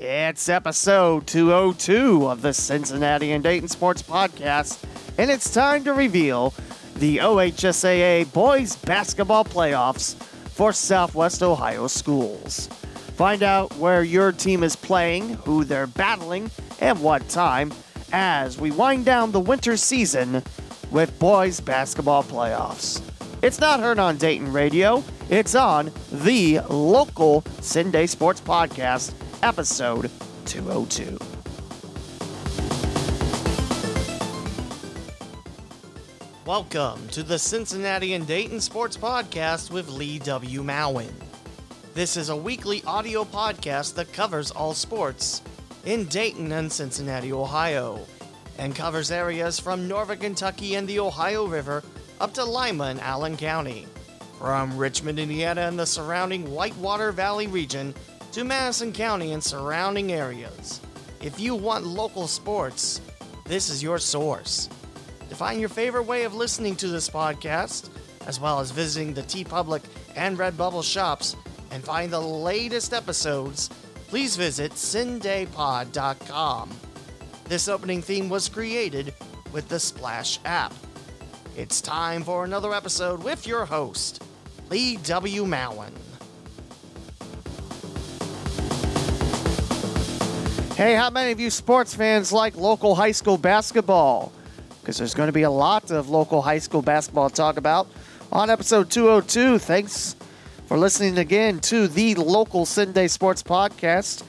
It's episode 202 of the Cincinnati and Dayton Sports Podcast, and it's time to reveal the OHSAA Boys Basketball Playoffs for Southwest Ohio schools. Find out where your team is playing, who they're battling, and what time as we wind down the winter season with boys basketball playoffs. It's not heard on Dayton Radio, it's on the local Cin-Day Sports Podcast, episode 202. Welcome to the Cincinnati and Dayton Sports Podcast with Lee W. Mowen. This is a weekly audio podcast that covers all sports in Dayton and Cincinnati, Ohio, and covers areas from northern Kentucky and the Ohio River up to Lima and Allen County. From Richmond, Indiana and the surrounding Whitewater Valley region to Madison County and surrounding areas. If you want local sports, this is your source. To find your favorite way of listening to this podcast, as well as visiting the TeePublic and Redbubble shops and find the latest episodes, please visit cindaypod.com. This opening theme was created with the Splash app. It's time for another episode with your host, Lee W. Mowen. Hey, how many of you sports fans like local high school basketball? Because there's going to be a lot of local high school basketball to talk about on episode 202. Thanks for listening again to the local Cin-Day Sports Podcast.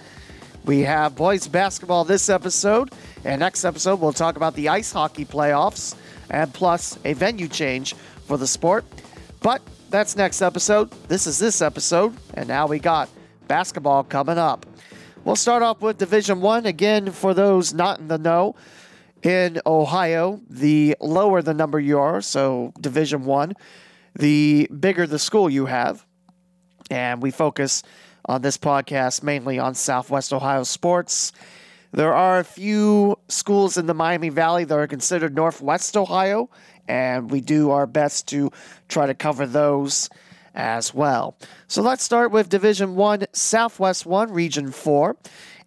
We have boys basketball this episode, and next episode we'll talk about the ice hockey playoffs and plus a venue change for the sport. But that's next episode. This is this episode, and now we got basketball coming up. We'll start off with Division One again for those not in the know. In Ohio, the lower the number you are, so Division One, the bigger the school you have, and we focus on this podcast mainly on Southwest Ohio sports. There are a few schools in the Miami Valley that are considered Northwest Ohio, and we do our best to try to cover those as well. So let's start with Division 1, Southwest 1, Region 4.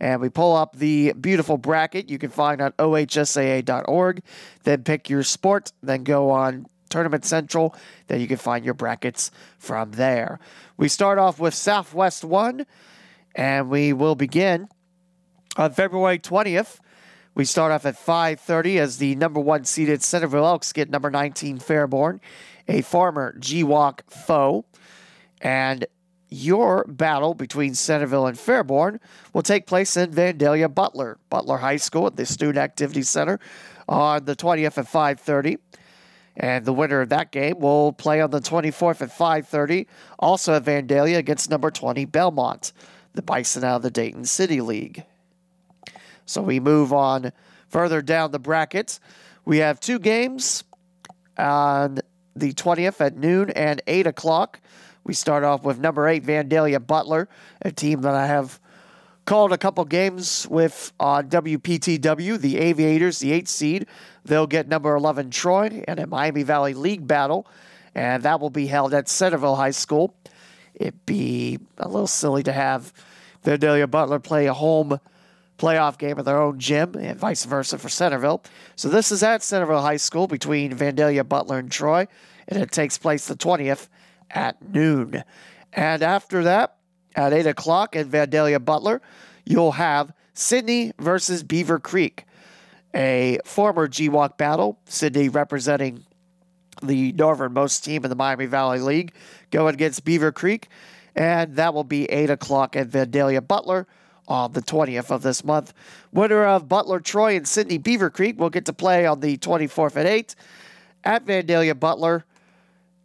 And we pull up the beautiful bracket you can find on ohsaa.org. Then pick your sport, then go on Tournament Central. Then you can find your brackets from there. We start off with Southwest 1, and we will begin on February 20th. We start off at 5:30 as the number one seeded Centerville Elks get number 19 Fairborn, a former GWOC foe. And your battle between Centerville and Fairborn will take place in Vandalia Butler, Butler High School at the Student Activity Center on the 20th at 5:30. And the winner of that game will play on the 24th at 5:30, also at Vandalia against number 20 Belmont, the Bison out of the Dayton City League. So we move on further down the bracket. We have two games on the 20th at noon and 8 o'clock. We start off with number 8 Vandalia Butler, a team that I have called a couple games with on WPTW, the Aviators, the 8th seed. They'll get number 11 Troy and a Miami Valley League battle, and that will be held at Centerville High School. It'd be a little silly to have Vandalia Butler play a home playoff game at their own gym and vice versa for Centerville. So this is at Centerville High School between Vandalia, Butler, and Troy, and it takes place the 20th at noon. And after that, at 8 o'clock at Vandalia Butler, you'll have Sidney versus Beavercreek, a former GWOC battle. Sidney representing the northernmost team in the Miami Valley League going against Beavercreek. And that will be 8 o'clock at Vandalia Butler on the 20th of this month. Winner of Butler Troy and Sidney Beavercreek will get to play on the 24th at 8 at Vandalia Butler.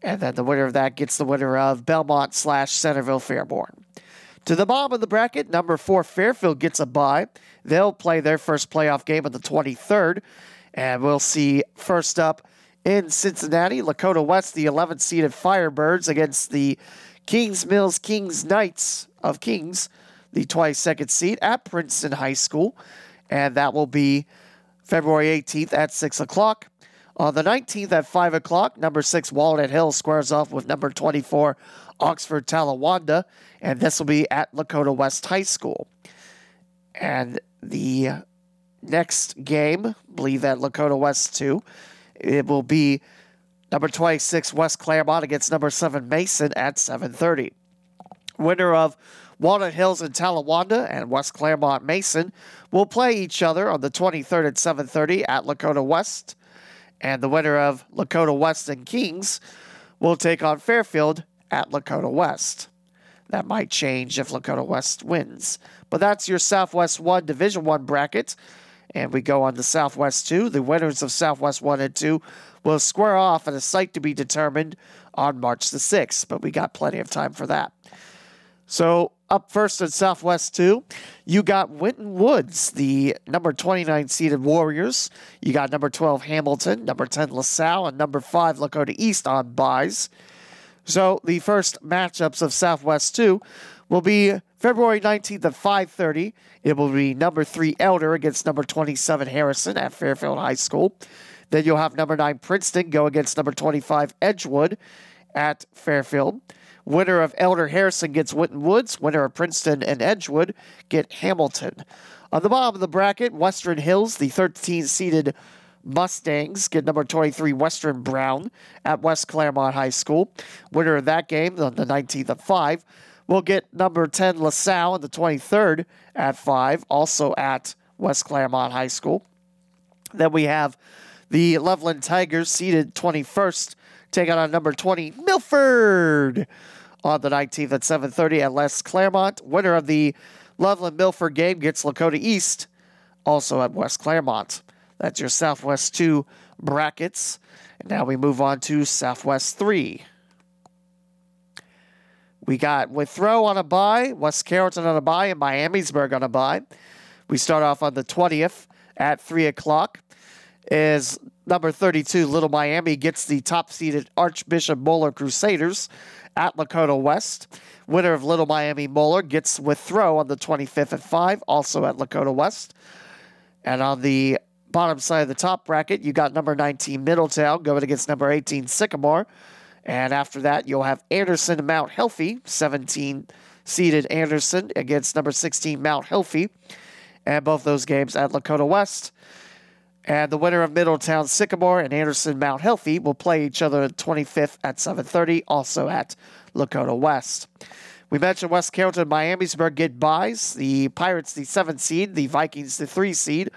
And then the winner of that gets the winner of Belmont slash Centerville Fairborn. To the bottom of the bracket, number four Fairfield gets a bye. They'll play their first playoff game on the 23rd. And we'll see first up in Cincinnati, Lakota West, the 11th seeded Firebirds against the Kings Mills Kings Knights of Kings, the 22nd seat at Princeton High School. And that will be February 18th at 6 o'clock. On the 19th at 5 o'clock, number 6 Walnut Hill squares off with number 24 Oxford Talawanda, and this will be at Lakota West High School. And the next game, believe at Lakota West 2, it will be number 26 West Clermont against number 7 Mason at 7:30. Winner of Walnut Hills and Talawanda and West Clermont Mason will play each other on the 23rd at 7:30 at Lakota West, and the winner of Lakota West and Kings will take on Fairfield at Lakota West. That might change if Lakota West wins. But that's your Southwest 1 Division 1 bracket. And we go on to Southwest 2. The winners of Southwest 1 and 2 will square off at a site to be determined on March the 6th, but we got plenty of time for that. So, up first in Southwest 2, you got Winton Woods, the number 29 seeded Warriors. You got number 12 Hamilton, number 10 LaSalle, and number 5 Lakota East on buys. So, the first matchups of Southwest 2 will be February 19th at 5:30. It will be number 3 Elder against number 27 Harrison at Fairfield High School. Then you'll have number 9 Princeton go against number 25 Edgewood at Fairfield. Winner of Elder Harrison gets Winton Woods. Winner of Princeton and Edgewood get Hamilton. On the bottom of the bracket, Western Hills, the 13 seeded Mustangs get number 23 Western Brown at West Clermont High School. Winner of that game on the 19th of 5 will get number 10 LaSalle on the 23rd at 5, also at West Clermont High School. Then we have the Loveland Tigers seated 21st, taking on number 20 Milford on the 19th at 7:30 at West Clermont. Winner of the Loveland Milford game gets Lakota East, also at West Clermont. That's your Southwest 2 brackets. And now we move on to Southwest 3. We got Withrow on a bye, West Carrollton on a bye, and Miamisburg on a bye. We start off on the 20th at 3 o'clock. Is number 32 Little Miami gets the top seeded Archbishop Moeller Crusaders at Lakota West. Winner of Little Miami Moeller gets Withrow on the 25th at 5, also at Lakota West. And on the bottom side of the top bracket, you got number 19 Middletown going against number 18 Sycamore. And after that, you'll have Anderson and Mount Healthy, 17 seeded Anderson against number 16 Mount Healthy. And both those games at Lakota West. And the winner of Middletown Sycamore and Anderson Mount Healthy will play each other the 25th at 7:30, also at Lakota West. We mentioned West Carrollton, Miamisburg get buys. The Pirates, the seventh seed, the Vikings, the three seed.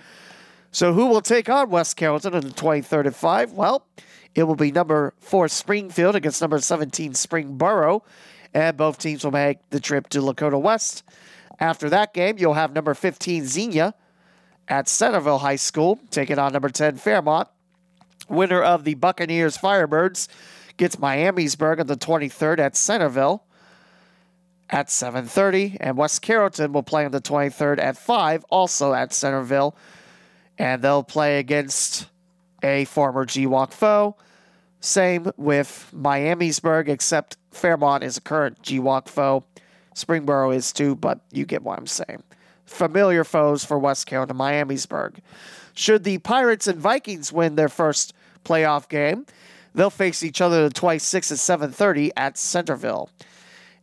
So who will take on West Carrollton on the 23rd at 5? Well, it will be number 4 Springfield against number 17 Springboro, and both teams will make the trip to Lakota West. After that game, you'll have number 15 Xenia at Centerville High School, taking on number 10 Fairmont. Winner of the Buccaneers Firebirds gets Miamisburg on the 23rd at Centerville at 7:30, and West Carrollton will play on the 23rd at 5, also at Centerville, and they'll play against a former GWOC foe. Same with Miamisburg, except Fairmont is a current GWOC foe. Springboro is too, but you get what I'm saying familiar foes for West Carrollton Miamisburg. Should the Pirates and Vikings win their first playoff game, they'll face each other the 26th at 7:30 at Centerville.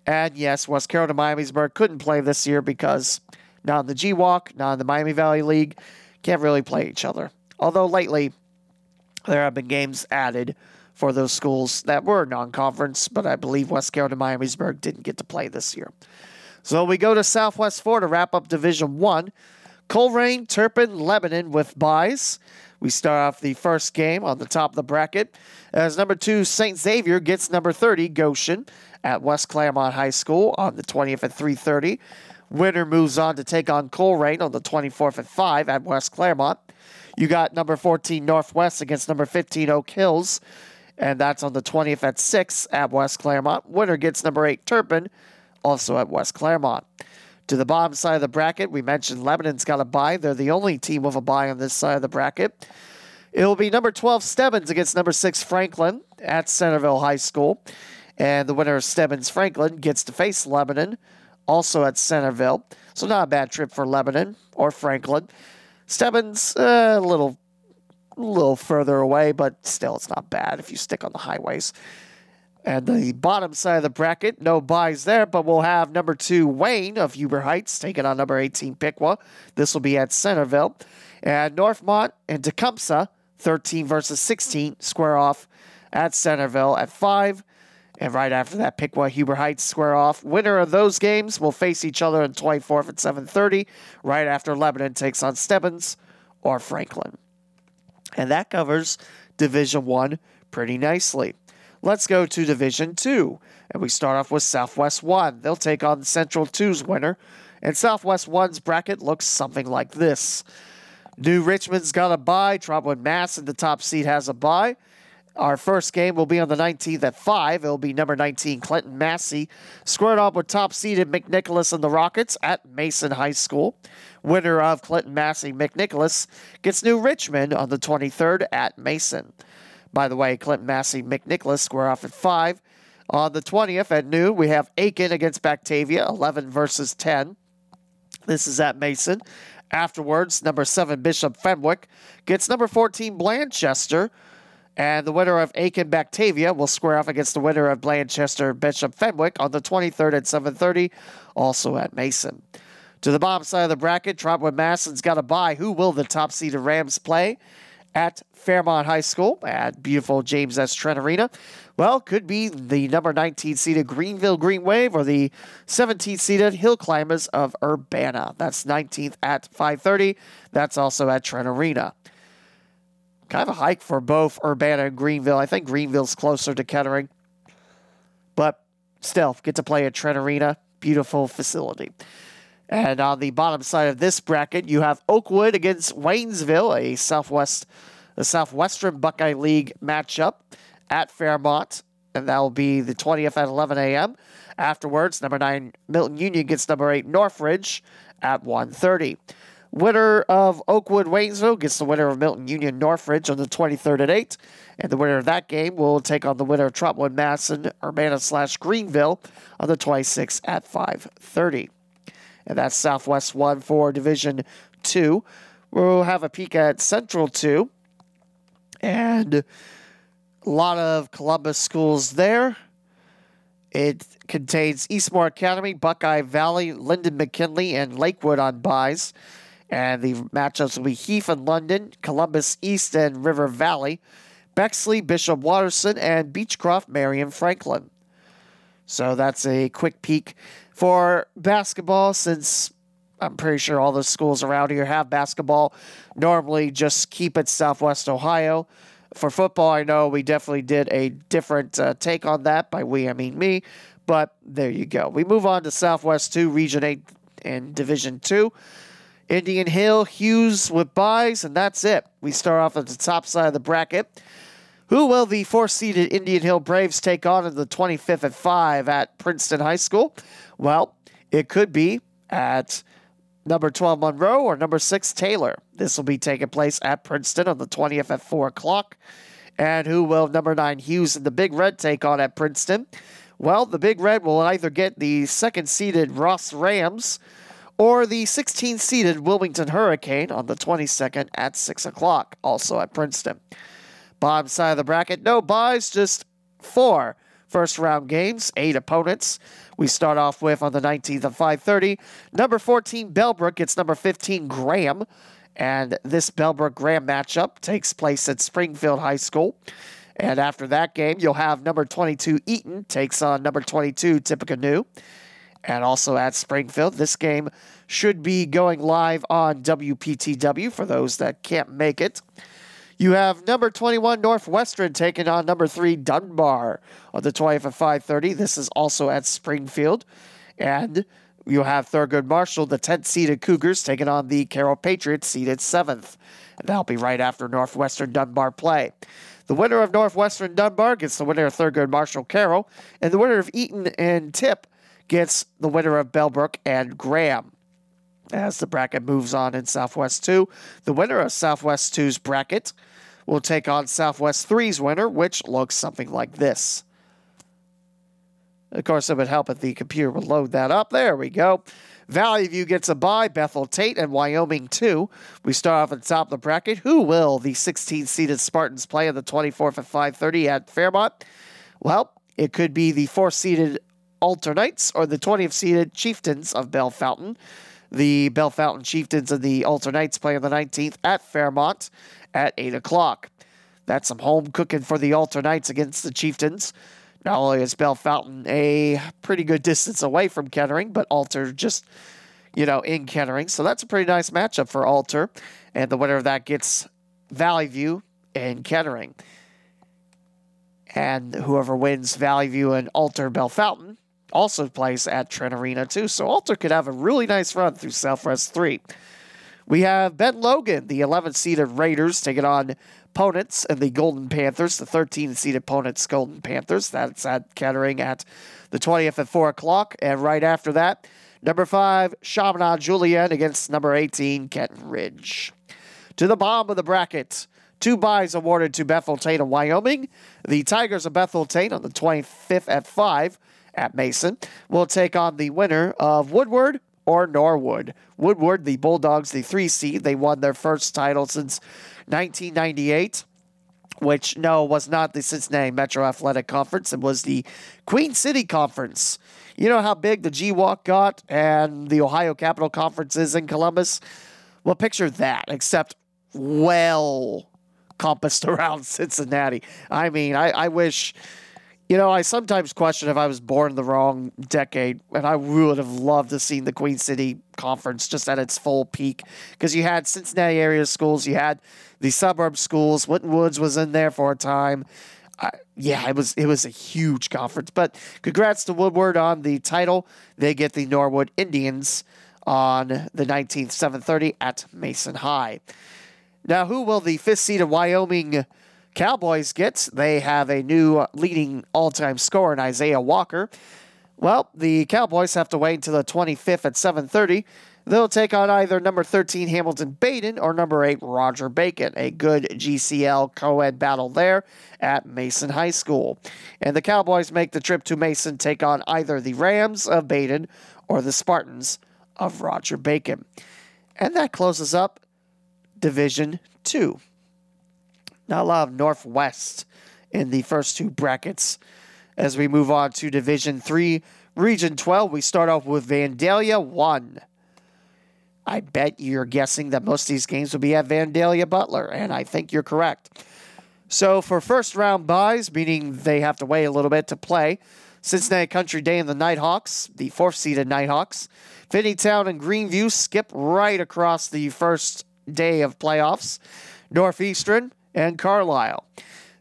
And yes, West Carrollton Miamisburg couldn't play this year because not in the GWOC, not in the Miami Valley League, can't really play each other. Although lately there have been games added for those schools that were non-conference, but I believe West Carrollton Miamisburg didn't get to play this year. So we go to Southwest 4 to wrap up Division 1. Colerain, Turpin, Lebanon with buys. We start off the first game on the top of the bracket as number two St. Xavier gets number 30 Goshen at West Clermont High School on the 20th at 3:30. Winner moves on to take on Colerain on the 24th at 5 at West Clermont. You got number 14 Northwest against number 15 Oak Hills, and that's on the 20th at 6 at West Clermont. Winner gets number 8 Turpin also at West Clermont. To the bottom side of the bracket, we mentioned Lebanon's got a bye. They're the only team with a bye on this side of the bracket. It will be number 12 Stebbins against number 6 Franklin at Centerville High School. And the winner of Stebbins Franklin gets to face Lebanon, also at Centerville. So not a bad trip for Lebanon or Franklin. Stebbins uh, a little, a little further away, but still it's not bad if you stick on the highways. And the bottom side of the bracket, no buys there, but we'll have number two Wayne of Huber Heights taking on number 18 Piqua. This will be at Centerville. And Northmont and Tecumseh, 13 versus 16, square off at Centerville at 5. And right after that, Piqua Huber Heights square off. Winner of those games will face each other in 24th at 7:30. Right after Lebanon takes on Stebbins or Franklin. And that covers Division 1 pretty nicely. Let's go to Division 2. And we start off with Southwest 1. They'll take on Central 2's winner. And Southwest 1's bracket looks something like this. New Richmond's got a bye. Trotwood Madison the top seed has a bye. Our first game will be on the 19th at 5. It'll be number 19, Clinton Massie, squared off with top seeded McNicholas and the Rockets at Mason High School. Winner of Clinton Massie McNicholas gets New Richmond on the 23rd at Mason. By the way, Clinton Massie, McNicholas square off at 5. On the 20th at noon, we have Aiken against Batavia, 11 versus 10. This is at Mason. Afterwards, number 7 Bishop Fenwick gets number 14 Blanchester and the winner of Aiken Batavia will square off against the winner of Blanchester Bishop Fenwick on the 23rd at 7:30, also at Mason. To the bottom side of the bracket, Trotwood Madison's got a bye. Who will the top seeded Rams play? At Fairmont High School at beautiful James S. Trent Arena. Well, could be the number 19 seeded Greenville Green Wave or the 17 seeded Hill Climbers of Urbana. That's 19th at 5:30. That's also at Trent Arena kind of a hike for both Urbana and Greenville. I think Greenville's closer to Kettering, but still get to play at Trent Arena. Beautiful facility. And on the bottom side of this bracket, you have Oakwood against Waynesville, a Southwest, the Southwestern Buckeye League matchup at Fairmont, and that will be the 20th at 11 a.m. Afterwards, number nine Milton Union gets number eight Northridge at 1:30. Winner of Oakwood Waynesville gets the winner of Milton Union Northridge on the 23rd at 8. And the winner of that game will take on the winner of Trotwood Madison Urbana slash Greenville on the 26th at 5.30. And that's Southwest 1 for Division 2. We'll have a peek at Central 2. And a lot of Columbus schools there. It contains Eastmoor Academy, Buckeye Valley, Linden McKinley, and Lakewood on buys. And the matchups will be Heath and London, Columbus East and River Valley, Bexley, Bishop Watterson, and Beechcroft, Marion Franklin. So that's a quick peek for basketball since I'm pretty sure all the schools around here have basketball. Normally, just keep it Southwest Ohio. For football, I know we definitely did a different uh, take on that. By we, I mean me. But there you go. We move on to Southwest 2, Region 8 and Division 2. Indian Hill, Hughes with buys, and that's it. We start off at the top side of the bracket. Who will the four seeded Indian Hill Braves take on in the 25th at 5 at Princeton High School? Well, it could be at number 12 Monroe or number 6 Taylor. This will be taking place at Princeton on the 20th at 4 o'clock. And who will number 9 Hughes and the Big Red take on at Princeton? Well, the Big Red will either get the second seeded Ross Rams or the 16 seeded Wilmington Hurricane on the 22nd at 6 o'clock, also at Princeton. Bottom side of the bracket, no buys, just four first round games, eight opponents. We start off with on the 19th at 5:30. Number 14 Bellbrook gets number 15 Graham, and this Bellbrook Graham matchup takes place at Springfield High School. And after that game, you'll have number 22 Eaton takes on number 22 Tippecanoe and also at Springfield. This game should be going live on WPTW for those that can't make it. You have number 21 Northwestern taking on number 3 Dunbar on the 20th at 5:30. This is also at Springfield. And you have Thurgood Marshall, the 10th seeded Cougars, taking on the Carroll Patriots, seeded 7th. And that'll be right after Northwestern Dunbar play. The winner of Northwestern Dunbar gets the winner of Thurgood Marshall Carroll, and the winner of Eaton and Tip gets the winner of Bellbrook and Graham. As the bracket moves on in Southwest 2, the winner of Southwest 2's bracket will take on Southwest 3's winner, which looks something like this. Of course, it would help if the computer would load that up. There we go. Valley View gets a bye. Bethel Tate and Wyoming 2. We start off at the top of the bracket. Who will the 16 seeded Spartans play on the 24th at 5:30 at Fairmont? Well, it could be the fourth seeded Alter Knights or the 20th seeded Chieftains of Bellefontaine. The Bellefontaine Chieftains and the Alter Knights play on the 19th at Fairmont at 8 o'clock. That's some home cooking for the Alter Knights against the Chieftains. Not only is Bellefontaine a pretty good distance away from Kettering, but Alter just, you know, in Kettering. So that's a pretty nice matchup for Alter. And the winner of that gets Valley View and Kettering. And whoever wins Valley View and Alter Bellefontaine also plays at Trent Arena too. So Alter could have a really nice run through Southwest 3. We have Ben Logan, the 11th seeded Raiders, taking on opponents and the Golden Panthers, the 13th seeded opponents, Golden Panthers. That's at Kettering at the 20th at 4 o'clock. And right after that, number 5, Chaminade Julienne against number 18, Kenton Ridge. To the bottom of the bracket, Two buys awarded to Bellefontaine of Wyoming. The Tigers of Bellefontaine on the 25th at 5 at Mason will take on the winner of Woodward or Norwood. Woodward, the Bulldogs, the three seed. They won their first title since 1998 which no was not the Cincinnati Metro Athletic Conference. It was the Queen City Conference. You know how big the GWOC got and the Ohio Capital Conference is in Columbus? Well, picture that, except well compassed around Cincinnati. I mean, I, I wish, you know, I sometimes question if I was born in the wrong decade, and I would have loved to see the Queen City Conference just at its full peak because you had Cincinnati area schools, you had the suburb schools. Winton Woods was in there for a time. Uh, yeah, it was it was a huge conference. But congrats to Woodward on the title. They get the Norwood Indians on the 19th, 7:30 at Mason High. Now, who will the fifth seed of Wyoming Cowboys get? They have a new uh, leading all-time scorer in Isaiah Walker. Well, the Cowboys have to wait until the 25th at 7:30. They'll take on either number 13 Hamilton Badin or number 8 Roger Bacon. A good GCL co-ed battle there at Mason High School. And the Cowboys make the trip to Mason, take on either the Rams of Badin or the Spartans of Roger Bacon. And that closes up Division 2. Now, a lot of Northwest in the first two brackets. As we move on to Division 3, Region 12, we start off with Vandalia 1. I bet you're guessing that most of these games will be at Vandalia Butler, and I think you're correct. So, for first round buys, meaning they have to wait a little bit to play, Cincinnati Country Day and the Nighthawks, the fourth seeded Nighthawks. Finneytown and Greeneview skip right across the first day of playoffs. Northeastern and Carlisle.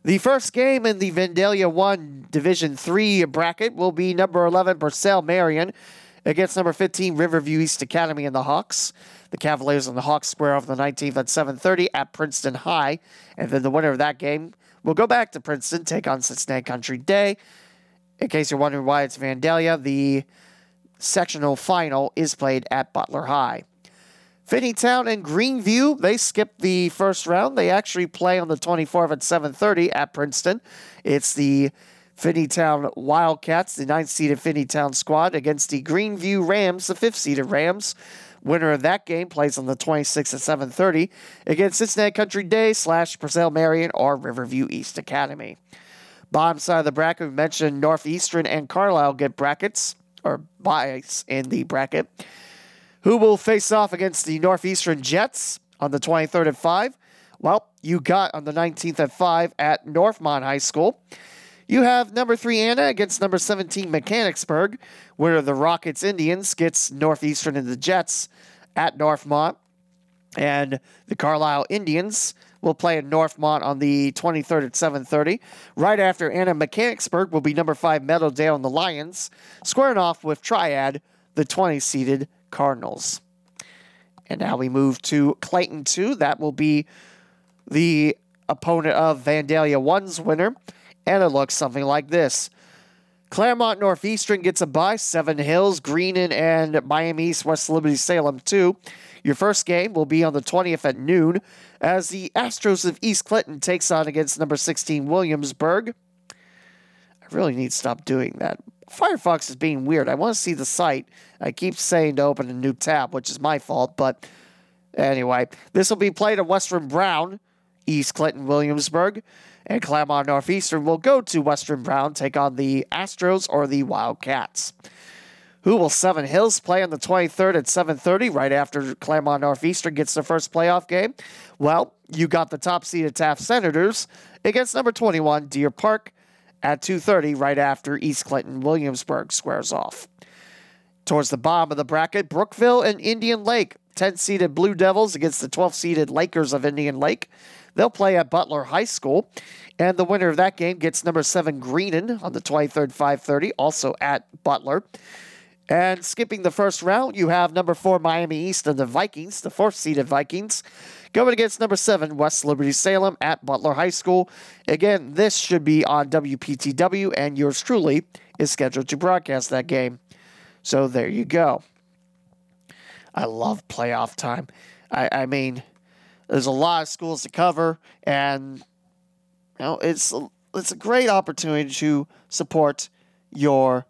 The first game in the Vandalia 1 Division 3 bracket will be number 11 Purcell Marian against number 15 Riverview East Academy and the Hawks. The Cavaliers and the Hawks square off the 19th at 7:30 at Princeton High, and then the winner of that game will go back to Princeton, take on Cincinnati Country Day. In case you're wondering why it's Vandalia, the sectional final is played at Butler High. Finneytown and Greeneview, they skipped the first round. They actually play on the 24th at 7:30 at Princeton. It's the Finneytown Wildcats, the ninth-seeded Finneytown squad, against the Greeneview Rams, the fifth-seeded Rams. Winner of that game plays on the 26th at 7:30 against Cincinnati Country Day slash Purcell Marian or Riverview East Academy. Bottom side of the bracket, we mentioned Northeastern and Carlisle get brackets or buys in the bracket. Who will face off against the Northeastern Jets on the 23rd at 5? Well, you got on the 19th at 5 at Northmont High School. You have number three Anna against number 17 Mechanicsburg, where the Rockets Indians gets Northeastern and the Jets at Northmont. And the Carlisle Indians will play at Northmont on the 23rd at 7:30. Right after Anna Mechanicsburg will be number five Meadowdale and the Lions, squaring off with Triad, the 20-seeded Cardinals. And now we move to Clayton 2. That will be the opponent of Vandalia 1's winner and it looks something like this. Clermont Northeastern gets a bye. Seven Hills, Greenon, and Miami East West Liberty Salem 2. Your first game will be on the 20th at noon as the Astros of East Clinton takes on against number 16 Williamsburg. I really need to stop doing that. Firefox is being weird. I want to see the site. I keep saying to open a new tab, which is my fault, but anyway, this will be played at Western Brown, East Clinton, Williamsburg. And Clermont Northeastern will go to Western Brown, take on the Astros or the Wildcats. Who will Seven Hills play on the 23rd at 7:30 right after Clermont Northeastern gets their first playoff game? Well, you got the top seed seeded Taft Senators against number 21 Deer Park at 2:30 right after East Clinton Williamsburg squares off. Towards the bottom of the bracket, Brookville and Indian Lake, 10 seeded Blue Devils against the 12 seeded Lakers of Indian Lake. They'll play at Butler High School, and the winner of that game gets number 7 Greenon on the 23rd 5:30 also at Butler. And skipping the first round, you have number four Miami East and the Vikings, the fourth seeded Vikings, going against number seven West Liberty Salem at Butler High School. Again, this should be on WPTW, and yours truly is scheduled to broadcast that game. So there you go. I love playoff time. I, I mean, there's a lot of schools to cover, and you know it's it's a great opportunity to support your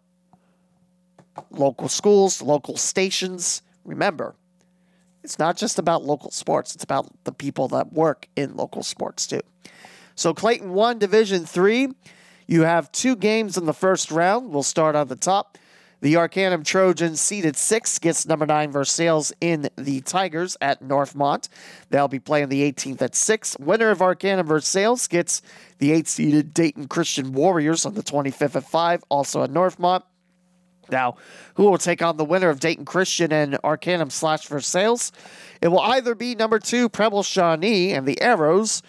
local schools, local stations. Remember, it's not just about local sports, it's about the people that work in local sports too. So Clayton won Division 3, you have two games in the first round. We'll start on the top. The Arcanum Trojans seeded six gets number nine Versailles in the Tigers at Northmont. They'll be playing the 18th at six. Winner of Arcanum Versailles gets the eight seeded Dayton Christian Warriors on the 25th at five, also at Northmont. Now, who will take on the winner of Dayton Christian and Arcanum slash Versailles. It will either be number two Preble Shawnee and the Arrows,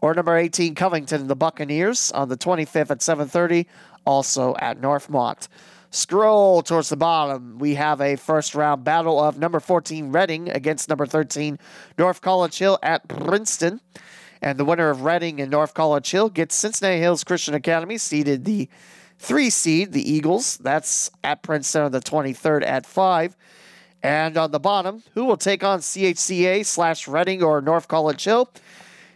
or number 18 Covington and the Buccaneers on the 25th at 7:30, also at Northmont. Scroll towards the bottom. We have a first round battle of number 14 Reading against number 13 North College Hill at Princeton. And the winner of Reading and North College Hill gets Cincinnati Hills Christian Academy, seeded the three seed, the Eagles. That's at Princeton on the 23rd at 5. And on the bottom, who will take on CHCA slash Reading or North College Hill?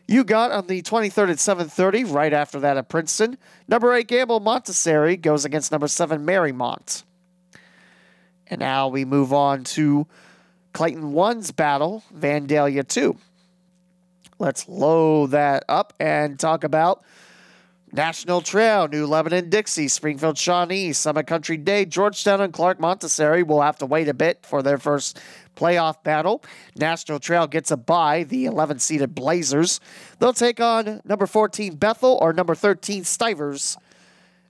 You got on the 23rd at 7.30, right after that at Princeton. Number 8, Gamble Montessori goes against number 7, Marymount. And now we move on to Clayton 1's battle, Vandalia 2. Let's load that up and talk about National Trail, New Lebanon, Dixie, Springfield, Shawnee, Summit Country Day, Georgetown, and Clark Montessori will have to wait a bit for their first playoff battle. National Trail gets a bye, the 11 seeded Blazers. They'll take on number 14 Bethel or number 13 Stivers.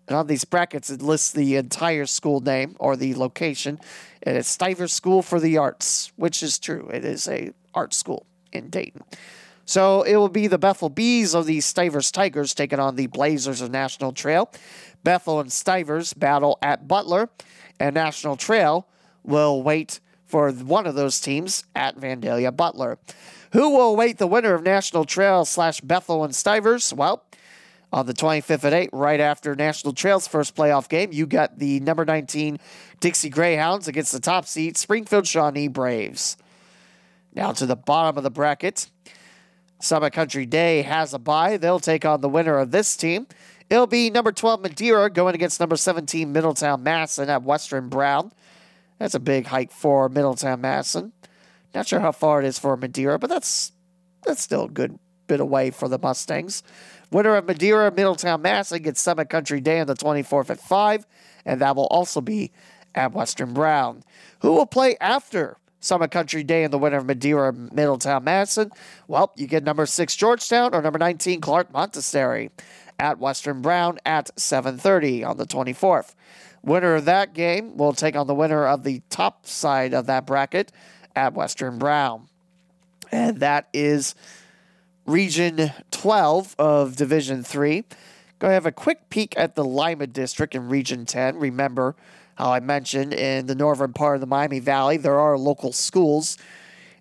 And on these brackets, it lists the entire school name or the location. And it's Stivers School for the Arts, which is true. It is a art school in Dayton. So it will be the Bethel Bees of the Stivers Tigers taking on the Blazers of National Trail. Bethel and Stivers battle at Butler, and National Trail will wait for one of those teams at Vandalia Butler. Who will await the winner of National Trail slash Bethel and Stivers? Well, on the 25th at 8, right after National Trail's first playoff game, you got the number 19 Dixie Greyhounds against the top seed Springfield Shawnee Braves. Now to the bottom of the bracket. Summit Country Day has a bye. They'll take on the winner of this team. It'll be number 12 Madeira going against number 17 Middletown Madison at Western Brown. That's a big hike for Middletown Madison. Not sure how far it is for Madeira, but that's that's still a good bit away for the Mustangs. Winner of Madeira Middletown Madison gets Summit Country Day on the 24th at 5, and that will also be at Western Brown. Who will play after Summit Country Day in the winner of Madeira Middletown Madison. Well, you get number six Georgetown or number 19 Clark Montessori at Western Brown at 7:30 on the 24th. Winner of that game will take on the winner of the top side of that bracket at Western Brown. And that is Region 12 of Division 3. Go have a quick peek at the Lima District in Region 10. Remember, how I mentioned in the northern part of the Miami Valley, there are local schools.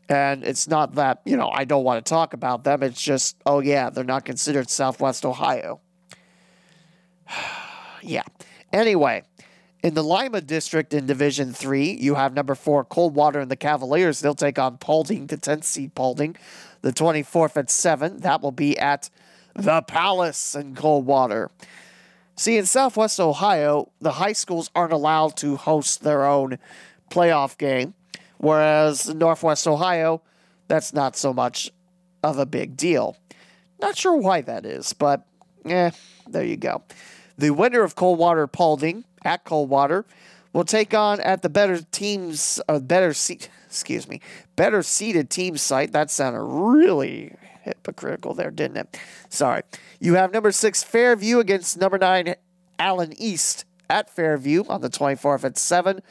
And it's not that, you know, I don't want to talk about them. It's just, oh, yeah, they're not considered Southwest Ohio. yeah. Anyway, in the Lima District in Division 3, you have number 4 Coldwater and the Cavaliers. They'll take on Paulding, the 10th seed Paulding, the 24th at 7. That will be at the Palace in Coldwater. See, in Southwest Ohio, the high schools aren't allowed to host their own playoff game, whereas in Northwest Ohio, that's not so much of a big deal. Not sure why that is, but Eh, there you go. The winner of Coldwater Paulding at Coldwater will take on at the better teams, uh, better seat, excuse me, better seated team site. That sounded really hypocritical there, didn't it? Sorry. You have number six Fairview against number nine Allen East at Fairview on the 24th at 7.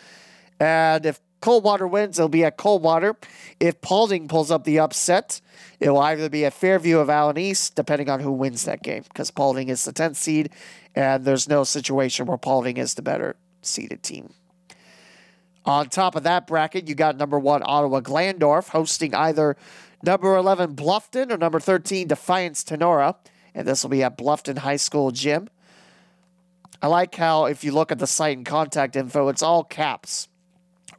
And if Coldwater wins, it'll be at Coldwater. If Paulding pulls up the upset, it will either be at Fairview of Allen East, depending on who wins that game, because Paulding is the 10th seed, and there's no situation where Paulding is the better seeded team. On top of that bracket, you got number one Ottawa Glandorf hosting either number 11 Bluffton or number 13 Defiance Tinora, and this will be at Bluffton High School gym. I like how if you look at the site and contact info, it's all caps.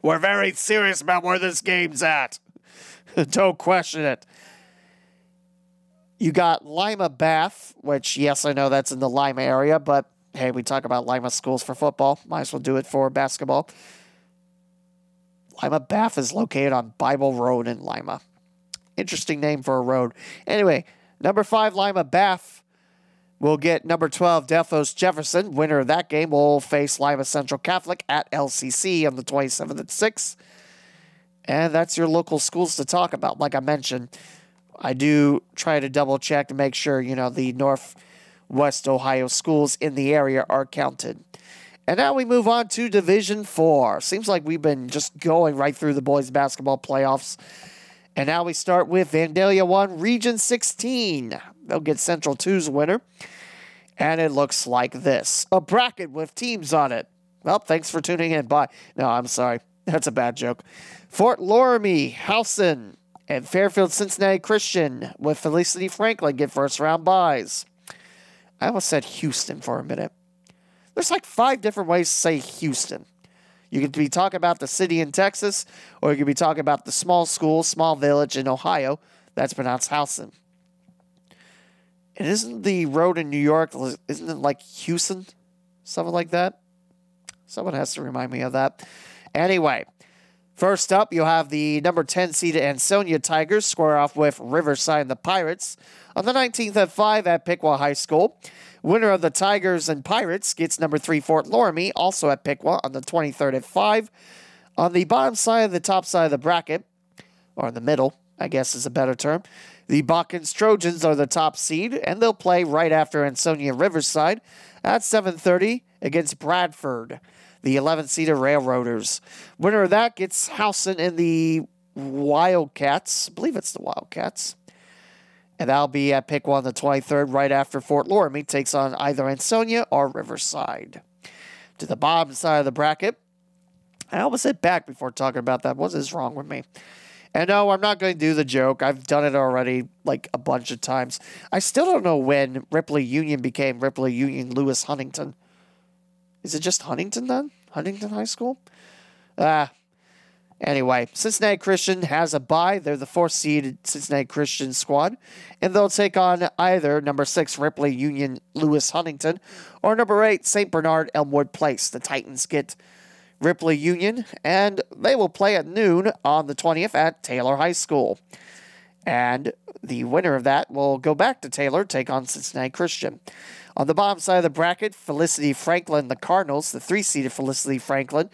We're very serious about where this game's at. Don't question it. You got Lima Bath, which, yes, I know that's in the Lima area, but hey, we talk about Lima schools for football. Might as well do it for basketball. Lima Bath is located on Bible Road in Lima. Interesting name for a road. Anyway, number five, Lima Bath will get number 12, Delphos Jefferson. Winner of that game will face Lima Central Catholic at LCC on the 27th at 6. And that's your local schools to talk about. Like I mentioned, I do try to double check to make sure, you know, the Northwest Ohio schools in the area are counted. And now we move on to Division 4. Seems like we've been just going right through the boys basketball playoffs. And now we start with Vandalia 1, Region 16. They'll get Central 2's winner. And it looks like this a bracket with teams on it. Well, thanks for tuning in. Bye. No, I'm sorry. That's a bad joke. Fort Loramie, Howson, and Fairfield Cincinnati Christian with Felicity Franklin get first round buys. I almost said Houston for a minute. There's like five different ways to say Houston. You could be talking about the city in Texas, or you could be talking about the small school, small village in Ohio. That's pronounced Howson. And isn't the road in New York, isn't it like Houston? Something like that? Someone has to remind me of that. Anyway, first up, you'll have the number 10 seeded Ansonia Tigers square off with Riverside and the Pirates on the 19th at 5 at Piqua High School. Winner of the Tigers and Pirates gets number three Fort Loramie, also at Piqua on the 23rd at 5. On the bottom side of the top side of the bracket, or in the middle, I guess is a better term, the Botkins Trojans are the top seed, and they'll play right after Ansonia Riverside at 7.30 against Bradford, the 11th seed of Railroaders. Winner of that gets Howson in the Wildcats. I believe it's the Wildcats and that'll be at Piqua the 23rd, right after Fort Loramie takes on either Ansonia or Riverside. To the bottom side of the bracket, I almost hit back before talking about that. What is wrong with me? And no, I'm not going to do the joke. I've done it already like a bunch of times. I still don't know when Ripley Union became Ripley Union Lewis Huntington. Is it just Huntington then? Huntington High School? Ah, Anyway, Cincinnati Christian has a bye. They're the fourth seeded Cincinnati Christian squad, and they'll take on either number six Ripley Union Lewis Huntington or number eight St. Bernard Elmwood Place. The Titans get Ripley Union, and they will play at noon on the 20th at Taylor High School. And the winner of that will go back to Taylor, take on Cincinnati Christian. On the bottom side of the bracket, Felicity Franklin, the Cardinals, the three seeded Felicity Franklin,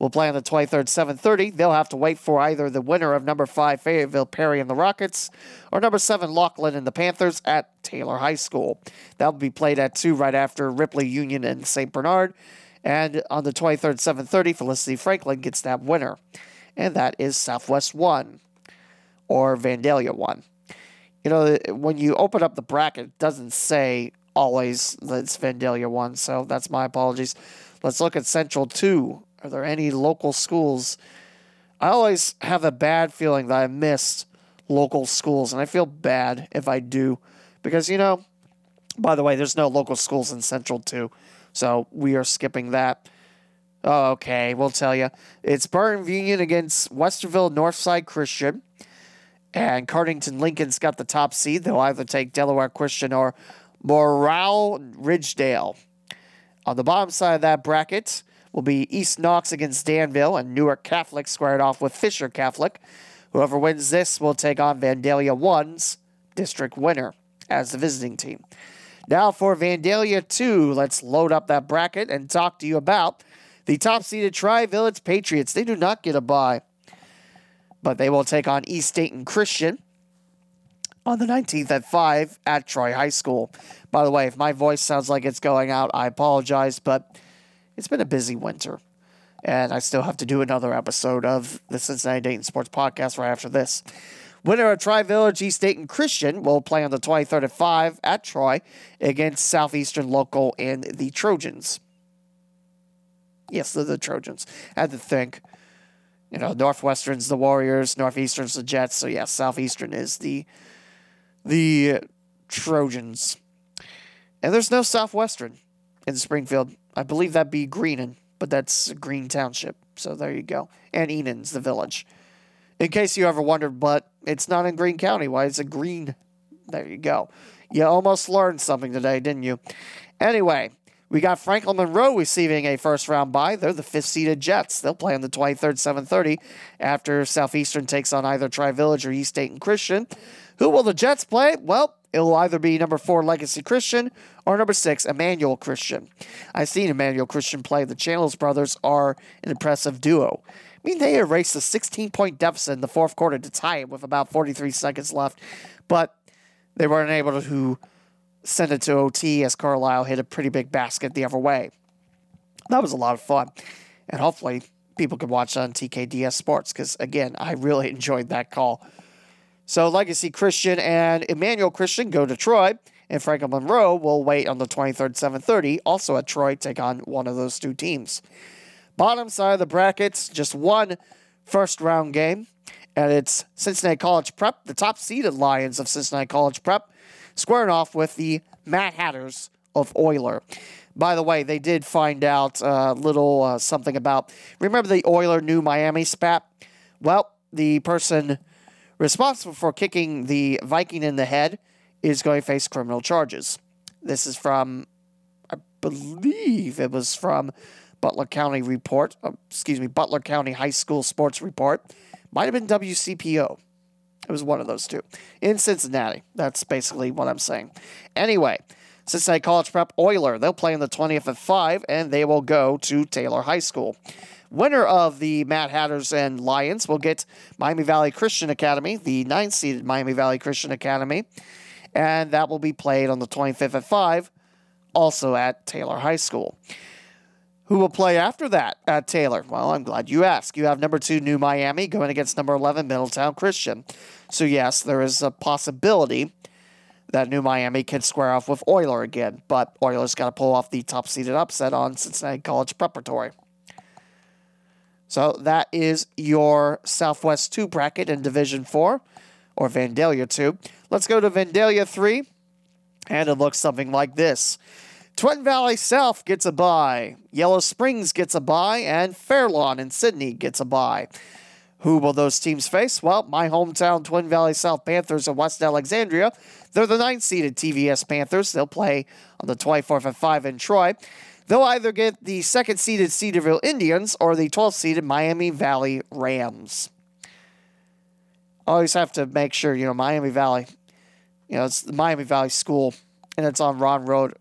will play on the 23rd, 7:30. They'll have to wait for either the winner of number five Fayetteville Perry and the Rockets, or number seven Lockland and the Panthers at Taylor High School. That'll be played at two right after Ripley Union and St. Bernard. And on the 23rd, 7:30, Felicity Franklin gets that winner, and that is Southwest one or Vandalia one. You know, when you open up the bracket, it doesn't say always it's Vandalia one, so that's my apologies. Let's look at Central two are there any local schools? I always have a bad feeling that I missed local schools, and I feel bad if I do because, you know, by the way, there's no local schools in Central 2, so we are skipping that. Okay, we'll tell you. It's Burton Union against Westerville Northside Christian, and Cardington Lincoln's got the top seed. They'll either take Delaware Christian or Morral Ridgedale. On the bottom side of that bracket, will be East Knox against Danville, and Newark Catholic squared off with Fisher Catholic. Whoever wins this will take on Vandalia 1's district winner as the visiting team. Now for Vandalia 2, let's load up that bracket and talk to you about the top seeded Tri Village Patriots. They do not get a bye, but they will take on East Dayton Christian on the 19th at 5 at Troy High School. By the way, if my voice sounds like it's going out, I apologize, but it's been a busy winter. And I still have to do another episode of the Cincinnati Dayton Sports Podcast right after this. Winner of Tri Village East Dayton Christian will play on the 23rd at 5 at Troy against Southeastern Local and the Trojans. Yes, the Trojans. I had to think. You know, Northwestern's the Warriors, Northeastern's the Jets. So, yes, Southeastern is the the Trojans. And there's no Southwestern in Springfield. I believe that'd be Greenon, but that's Green Township. So there you go. And Enon's the village. In case you ever wondered, but it's not in Greene County. Why is it Green? There you go. You almost learned something today, didn't you? Anyway, we got Franklin Monroe receiving a first round bye. They're the fifth seeded Jets. They'll play on the 23rd, 7:30 after Southeastern takes on either Tri Village or East Dayton Christian. Who will the Jets play? Well, it'll either be number four Legacy Christian or number six Emmanuel Christian. I've seen Emmanuel Christian play. The Channels brothers are an impressive duo. I mean, they erased a 16 point deficit in the fourth quarter to tie it with about 43 seconds left, but they weren't able to send it to OT as Carlisle hit a pretty big basket the other way. That was a lot of fun. And hopefully, people can watch on TKDS Sports because, again, I really enjoyed that call. So, Legacy Christian and Emmanuel Christian go to Troy, and Franklin Monroe will wait on the 23rd, 7:30, also at Troy, take on one of those two teams. Bottom side of the brackets, just one first round game, and it's Cincinnati College Prep, the top seeded Lions of Cincinnati College Prep, squaring off with the Mad Hatters of Oyler. By the way, they did find out a little uh, something about. Remember the Oyler New Miami spat? Well, the person responsible for kicking the Viking in the head is going to face criminal charges. This is from, I believe it was from Butler County Report, uh, excuse me, Butler County High School Sports Report. Might have been WCPO. It was one of those two. In Cincinnati. That's basically what I'm saying. Anyway, Cincinnati College Prep Oyler. They'll play on the 20th at 5, and they will go to Taylor High School. Winner of the Mad Hatters and Lions will get Miami Valley Christian Academy, the ninth seeded Miami Valley Christian Academy, and that will be played on the 25th at 5, also at Taylor High School. Who will play after that at Taylor? Well, I'm glad you asked. You have number two, New Miami, going against number 11, Middletown Christian. So, yes, there is a possibility that New Miami can square off with Oyler again, but Oyler's got to pull off the top seeded upset on Cincinnati College Preparatory. So, that is your Southwest 2 bracket in Division 4, or Vandalia 2. Let's go to Vandalia 3, and it looks something like this. Twin Valley South gets a bye. Yellow Springs gets a bye, and Fairlawn and Sidney gets a bye. Who will those teams face? Well, my hometown Twin Valley South Panthers of West Alexandria. They're the ninth seeded TVS Panthers. They'll play on the 24th at 5 in Troy. They'll either get the second seeded Cedarville Indians or the 12th seeded Miami Valley Rams. Always have to make sure, you know, Miami Valley, you know, it's the Miami Valley School and it's on Ron Road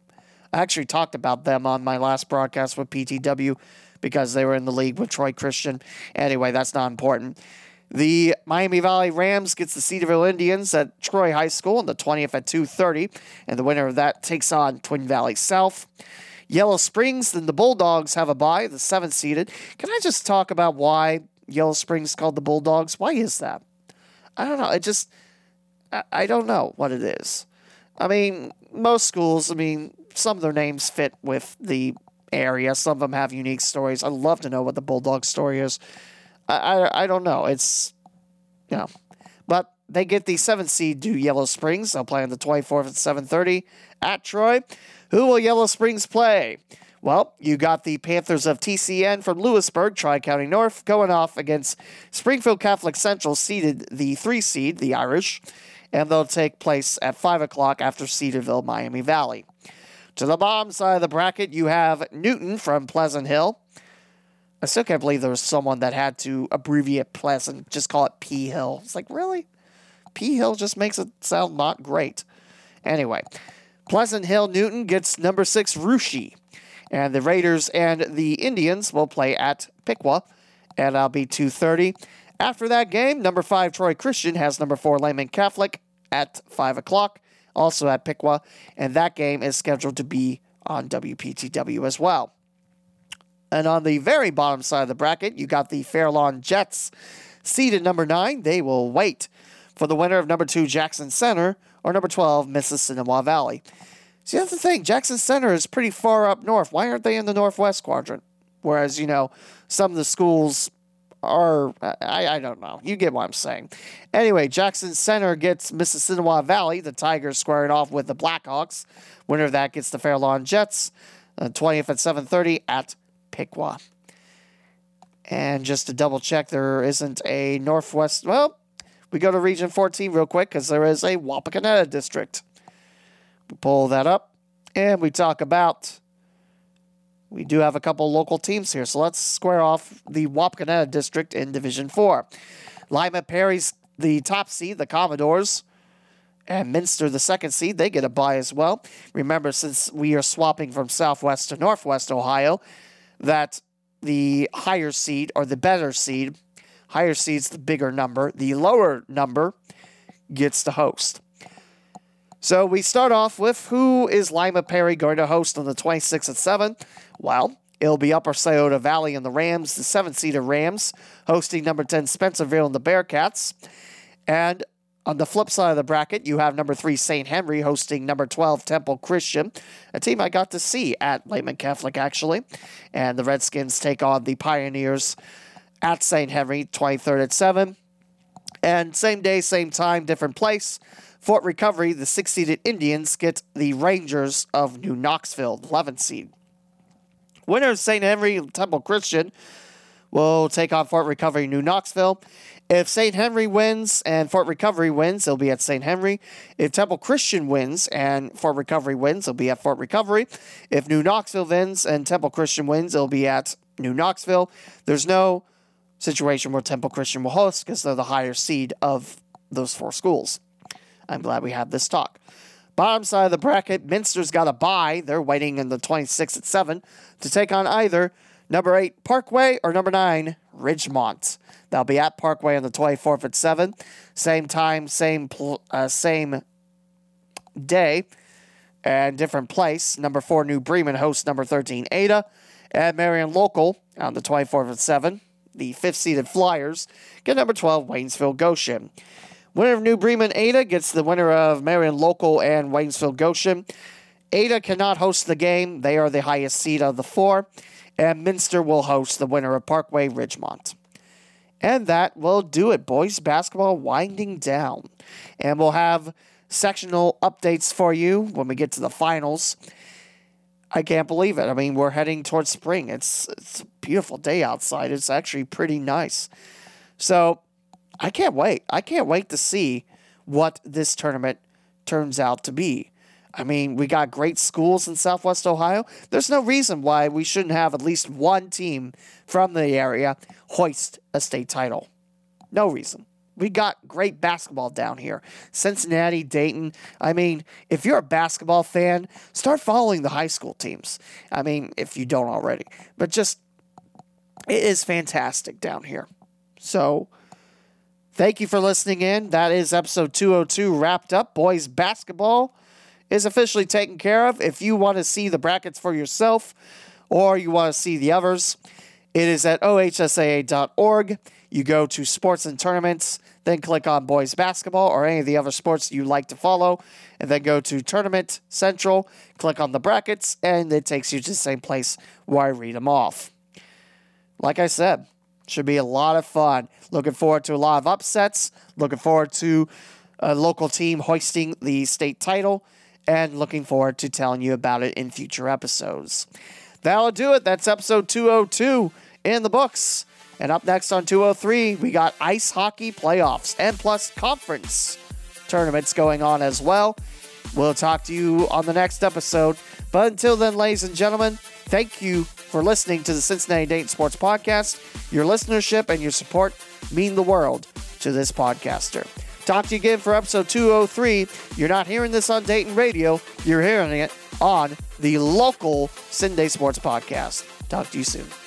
I actually talked about them on my last broadcast with PTW because they were in the league with Troy Christian. Anyway, that's not important. The Miami Valley Rams gets the Cedarville Indians at Troy High School on the 20th at 2:30, and the winner of that takes on Twin Valley South. Yellow Springs, then the Bulldogs have a bye, the seventh seeded. Can I just talk about why Yellow Springs called the Bulldogs? Why is that? I don't know. It just I, I don't know what it is. I mean, most schools, I mean, some of their names fit with the area. Some of them have unique stories. I'd love to know what the Bulldog story is. I, I, I don't know. It's, you know, but they get the seventh seed to Yellow Springs. They'll play on the 24th at 7.30 at Troy. Who will Yellow Springs play? Well, you got the Panthers of TCN from Lewisburg, Tri County North, going off against Springfield Catholic Central, seeded the three seed, the Irish, and they'll take place at 5 o'clock after Cedarville, Miami Valley. To the bottom side of the bracket, you have Newton from Pleasant Hill. I still can't believe there was someone that had to abbreviate Pleasant, just call it P Hill. It's like, really? P Hill just makes it sound not great. Anyway, Pleasant Hill Newton gets number six Russia. And the Raiders and the Indians will play at Piqua, and that'll be 2.30. After that game, number five Troy Christian has number four Lehman Catholic at 5 o'clock, also at Piqua, and that game is scheduled to be on WPTW as well. And on the very bottom side of the bracket, you got the Fairlawn Jets seeded number nine. They will wait for the winner of number two Jackson Center or number 12 Mississinewa Valley. See, that's the thing. Jackson Center is pretty far up north. Why aren't they in the northwest quadrant? Whereas, you know, some of the schools are, I, I don't know. You get what I'm saying. Anyway, Jackson Center gets Mississinewa Valley. The Tigers squaring off with the Blackhawks. Winner of that gets the Fairlawn Jets. Uh, 20th at 7.30 at Piqua. And just to double check, there isn't a Northwest. Well, we go to Region 14 real quick because there is a Wapakoneta district. We pull that up and we talk about. We do have a couple local teams here, so let's square off the Wapakoneta district in Division 4. Lima Perry's the top seed, the Commodores, and Minster, the second seed, they get a bye as well. Remember, since we are swapping from Southwest to Northwest Ohio, that the higher seed or the better seed, higher seed's the bigger number, the lower number gets to host. So we start off with who is Lima Perry going to host on the 26th at 7? Well, it'll be Upper Scioto Valley and the Rams, the 7 seeded Rams, hosting number 10 Spencerville and the Bearcats. And on the flip side of the bracket, you have number 3 St. Henry hosting number 12 Temple Christian, a team I got to see at Lehman Catholic actually. And the Redskins take on the Pioneers at St. Henry, 23rd at 7. And same day, same time, different place. Fort Recovery, the six seeded Indians get the Rangers of New Knoxville, 11th seed. Winner of St. Henry Temple Christian will take on Fort Recovery New Knoxville. If St. Henry wins and Fort Recovery wins, they'll be at St. Henry. If Temple Christian wins and Fort Recovery wins, they'll be at Fort Recovery. If New Knoxville wins and Temple Christian wins, it'll be at New Knoxville. There's no situation where Temple Christian will host because they're the higher seed of those four schools. I'm glad we had this talk. Bottom side of the bracket, Minster's got a bye. They're waiting in the 26th at 7 to take on either number 8 Parkway or number 9 Ridgemont. They'll be at Parkway on the 24th at 7. Same time, same pl- uh, same day, and different place. Number 4 New Bremen hosts number 13 Ada. And Marion Local on the 24th at 7. The fifth seeded Flyers get number 12 Waynesfield Goshen. Winner of New Bremen Ada gets the winner of Marion Local and Waynesfield Goshen. Ada cannot host the game. They are the highest seed of the four. And Minster will host the winner of Parkway Ridgemont. And that will do it. Boys basketball winding down. And we'll have sectional updates for you when we get to the finals. I can't believe it. I mean, we're heading towards spring. It's it's a beautiful day outside. It's actually pretty nice. So I can't wait. I can't wait to see what this tournament turns out to be. I mean, we got great schools in Southwest Ohio. There's no reason why we shouldn't have at least one team from the area hoist a state title. No reason. We got great basketball down here. Cincinnati, Dayton. I mean, if you're a basketball fan, start following the high school teams. I mean, if you don't already. But just, it is fantastic down here. So, thank you for listening in. That is episode 202 wrapped up. Boys basketball is officially taken care of. If you want to see the brackets for yourself or you want to see the others, it is at ohsaa.org. You go to sports and tournaments, then click on boys basketball or any of the other sports you like to follow, and then go to tournament central, click on the brackets, and it takes you to the same place where I read them off. Like I said, should be a lot of fun. Looking forward to a lot of upsets. Looking forward to a local team hoisting the state title and looking forward to telling you about it in future episodes. That'll do it. That's episode 202 in the books. And up next on 203, we got ice hockey playoffs and plus conference tournaments going on as well. We'll talk to you on the next episode. But until then, ladies and gentlemen, thank you for listening to the Cincinnati Dayton Sports Podcast. Your listenership and your support mean the world to this podcaster. Talk to you again for episode 203. You're not hearing this on Dayton Radio, you're hearing it on the local CinDay Sports Podcast. Talk to you soon.